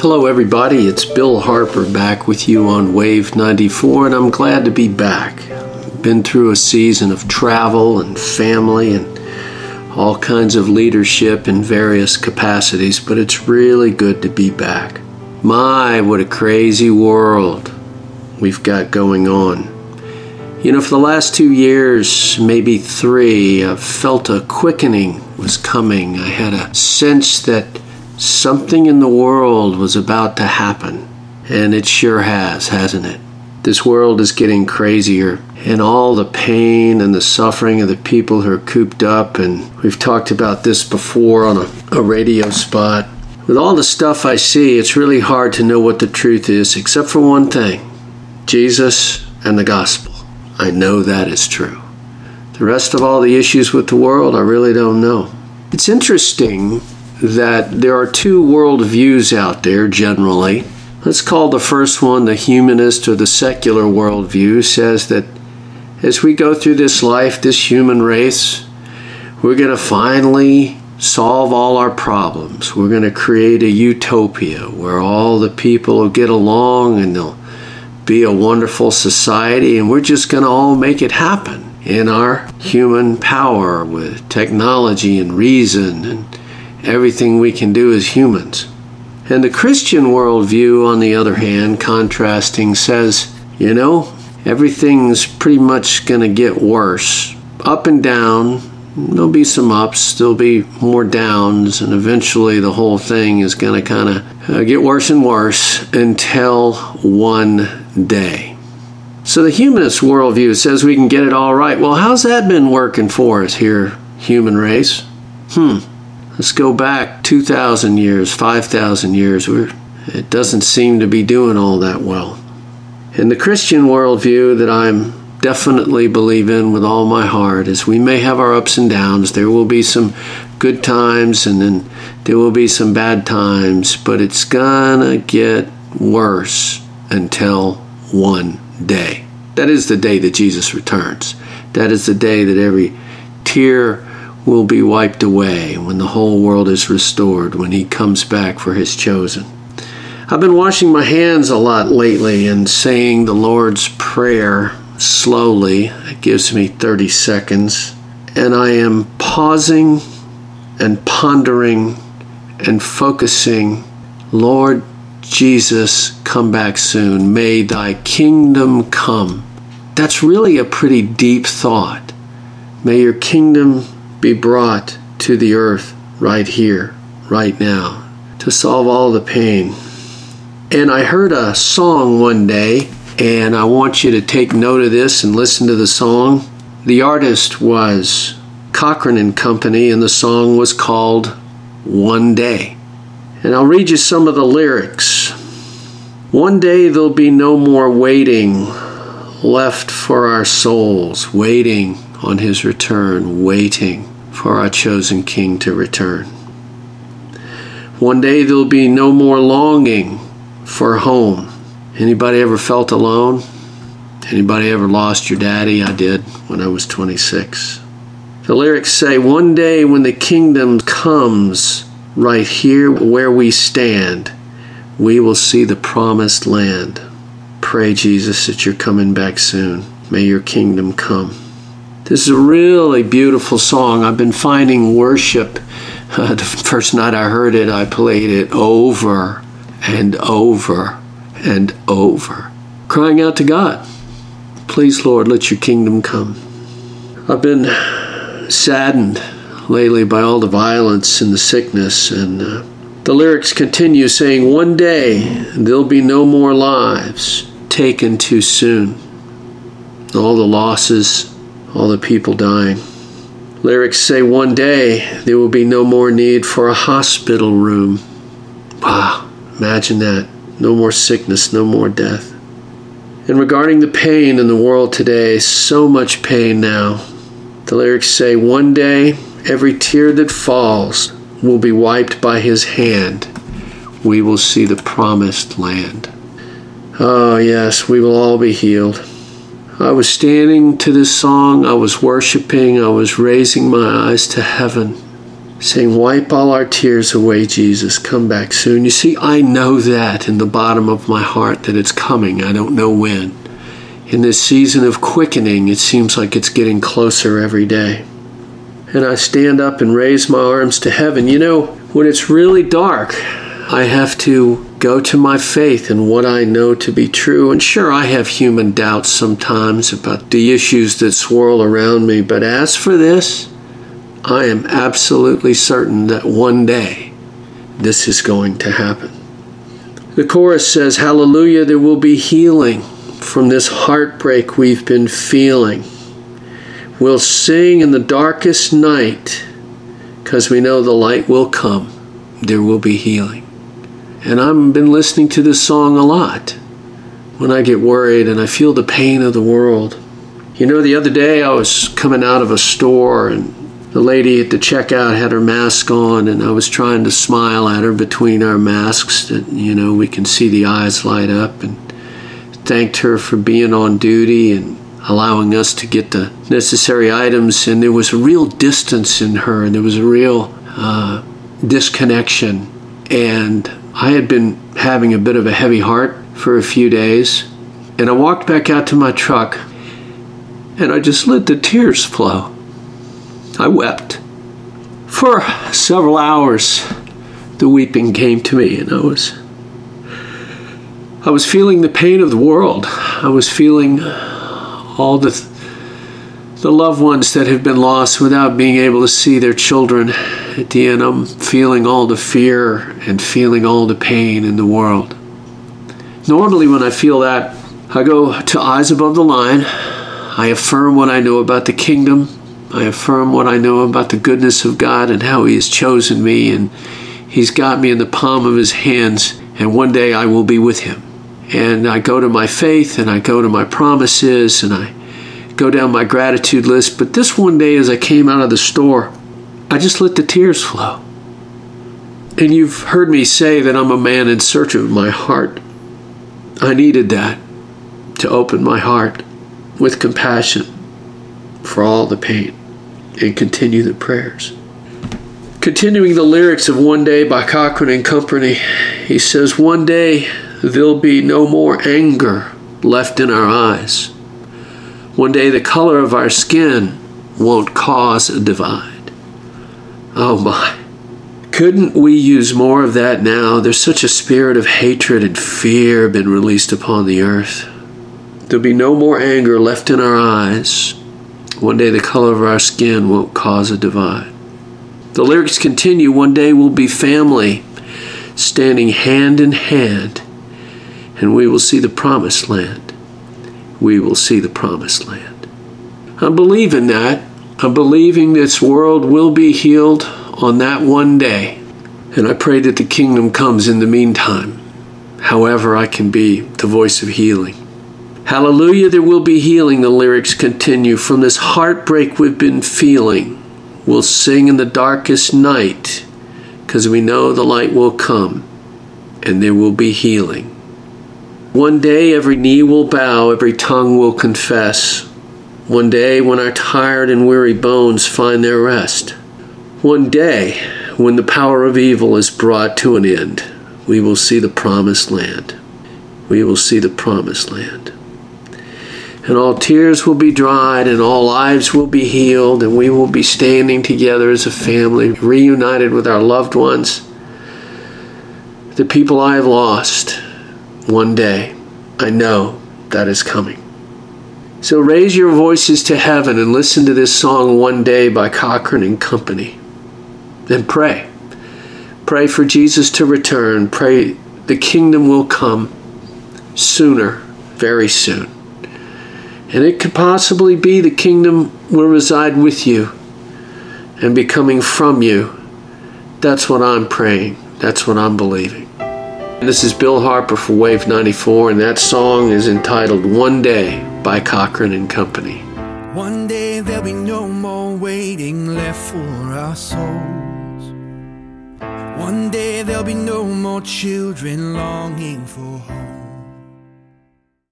Hello, everybody. It's Bill Harper back with you on Wave 94, and I'm glad to be back. Been through a season of travel and family and all kinds of leadership in various capacities, but it's really good to be back. My, what a crazy world we've got going on. You know, for the last two years, maybe three, I've felt a quickening was coming. I had a sense that Something in the world was about to happen, and it sure has, hasn't it? This world is getting crazier, and all the pain and the suffering of the people who are cooped up, and we've talked about this before on a, a radio spot. With all the stuff I see, it's really hard to know what the truth is, except for one thing Jesus and the gospel. I know that is true. The rest of all the issues with the world, I really don't know. It's interesting that there are two worldviews out there generally. Let's call the first one the humanist or the secular worldview, says that as we go through this life, this human race, we're going to finally solve all our problems. We're going to create a utopia where all the people will get along and they'll be a wonderful society, and we're just going to all make it happen in our human power with technology and reason and everything we can do as humans. And the Christian worldview, on the other hand, contrasting, says, you know, everything's pretty much going to get worse. Up and down, there'll be some ups, there'll be more downs, and eventually the whole thing is going to kind of uh, get worse and worse until one day. So the humanist worldview says we can get it all right. Well, how's that been working for us here, human race? Hmm. Let's go back 2,000 years, 5,000 years. We're, it doesn't seem to be doing all that well. In the Christian worldview that I'm definitely believe in with all my heart is we may have our ups and downs. There will be some good times and then there will be some bad times, but it's gonna get worse until one day. That is the day that Jesus returns. That is the day that every tear will be wiped away when the whole world is restored, when He comes back for His chosen. I've been washing my hands a lot lately and saying the Lord's Prayer slowly. It gives me 30 seconds. And I am pausing and pondering and focusing Lord Jesus, come back soon. May thy kingdom come. That's really a pretty deep thought. May your kingdom be brought to the earth right here, right now, to solve all the pain. And I heard a song one day, and I want you to take note of this and listen to the song. The artist was Cochren and Company, and the song was called One Day. And I'll read you some of the lyrics. One day there'll be no more waiting left for our souls, waiting on his return, waiting for our chosen King to return. One day there'll be no more longing for home. Anybody ever felt alone? Anybody ever lost your daddy? I did when I was 26. The lyrics say, One day when the kingdom comes, right here where we stand, we will see the promised land. Pray, Jesus, that you're coming back soon. May your kingdom come. This is a really beautiful song. I've been finding worship. Uh, the first night I heard it, I played it over and over and over, crying out to God, Please, Lord, let your kingdom come. I've been saddened lately by all the violence and the sickness, and uh, the lyrics continue saying, One day there'll be no more lives taken too soon. All the losses all the people dying. Lyrics say one day there will be no more need for a hospital room. Wow, imagine that. No more sickness, no more death. And regarding the pain in the world today, so much pain now. The lyrics say one day every tear that falls will be wiped by his hand. We will see the promised land. Oh, yes, we will all be healed. I was standing to this song, I was worshiping, I was raising my eyes to heaven. saying, Wipe all our tears away, Jesus. Come back soon. You see, I know that in the bottom of my heart that it's coming. I don't know when. In this season of quickening, it seems like it's getting closer every day. And I stand up and raise my arms to heaven. You know, when it's really dark, I have to go to my faith and what I know to be true. And sure, I have human doubts sometimes about the issues that swirl around me. But as for this, I am absolutely certain that one day this is going to happen. The chorus says, Hallelujah, there will be healing from this heartbreak we've been feeling. We'll sing in the darkest night because we know the light will come. There will be healing. And I've been listening to this song a lot when I get worried and I feel the pain of the world. You know, the other day I was coming out of a store and the lady at the checkout had her mask on and I was trying to smile at her between our masks that, you know, we can see the eyes light up and thanked her for being on duty and allowing us to get the necessary items. And there was a real distance in her and there was a real uh, disconnection. And I had been having a bit of a heavy heart for a few days. And I walked back out to my truck and I just let the tears flow. I wept. For several hours, the weeping came to me, and I was. I was feeling the pain of the world. I was feeling all the the loved ones that have been lost without being able to see their children at the end. I'm feeling all the fear and feeling all the pain in the world. Normally, when I feel that, I go to Eyes Above the Line. I affirm what I know about the kingdom. I affirm what I know about the goodness of God and how He has chosen me and He's got me in the palm of His hands, and one day I will be with Him. And I go to my faith and I go to my promises and I go down my gratitude list. But this one day, as I came out of the store, I just let the tears flow. And you've heard me say that I'm a man in search of my heart. I needed that to open my heart with compassion for all the pain and continue the prayers. Continuing the lyrics of One Day by Cochren and Company, he says, One day there'll be no more anger left in our eyes. One day the color of our skin won't cause a divide. Oh my. Couldn't we use more of that now? There's such a spirit of hatred and fear been released upon the earth. There'll be no more anger left in our eyes. One day the color of our skin won't cause a divide. The lyrics continue one day we'll be family, standing hand in hand, and we will see the promised land. We will see the promised land. I'm believing that. I'm believing this world will be healed on that one day. And I pray that the kingdom comes in the meantime, however, I can be the voice of healing. Hallelujah, there will be healing, the lyrics continue. From this heartbreak we've been feeling, we'll sing in the darkest night, because we know the light will come and there will be healing. One day every knee will bow, every tongue will confess. One day when our tired and weary bones find their rest. One day when the power of evil is brought to an end, we will see the promised land. We will see the promised land and all tears will be dried, and all lives will be healed, and we will be standing together as a family, reunited with our loved ones, the people I have lost. One day, I know that is coming. So raise your voices to heaven and listen to this song One Day by Cochren and Company. And pray. Pray for Jesus to return. Pray the kingdom will come sooner, very soon. And it could possibly be the kingdom will reside with you and be coming from you. That's what I'm praying. That's what I'm believing. This is Bill Harper for Wave 94, and that song is entitled One Day by Cochren and Company. One day there'll be no more waiting left for our souls. One day there'll be no more children longing for home.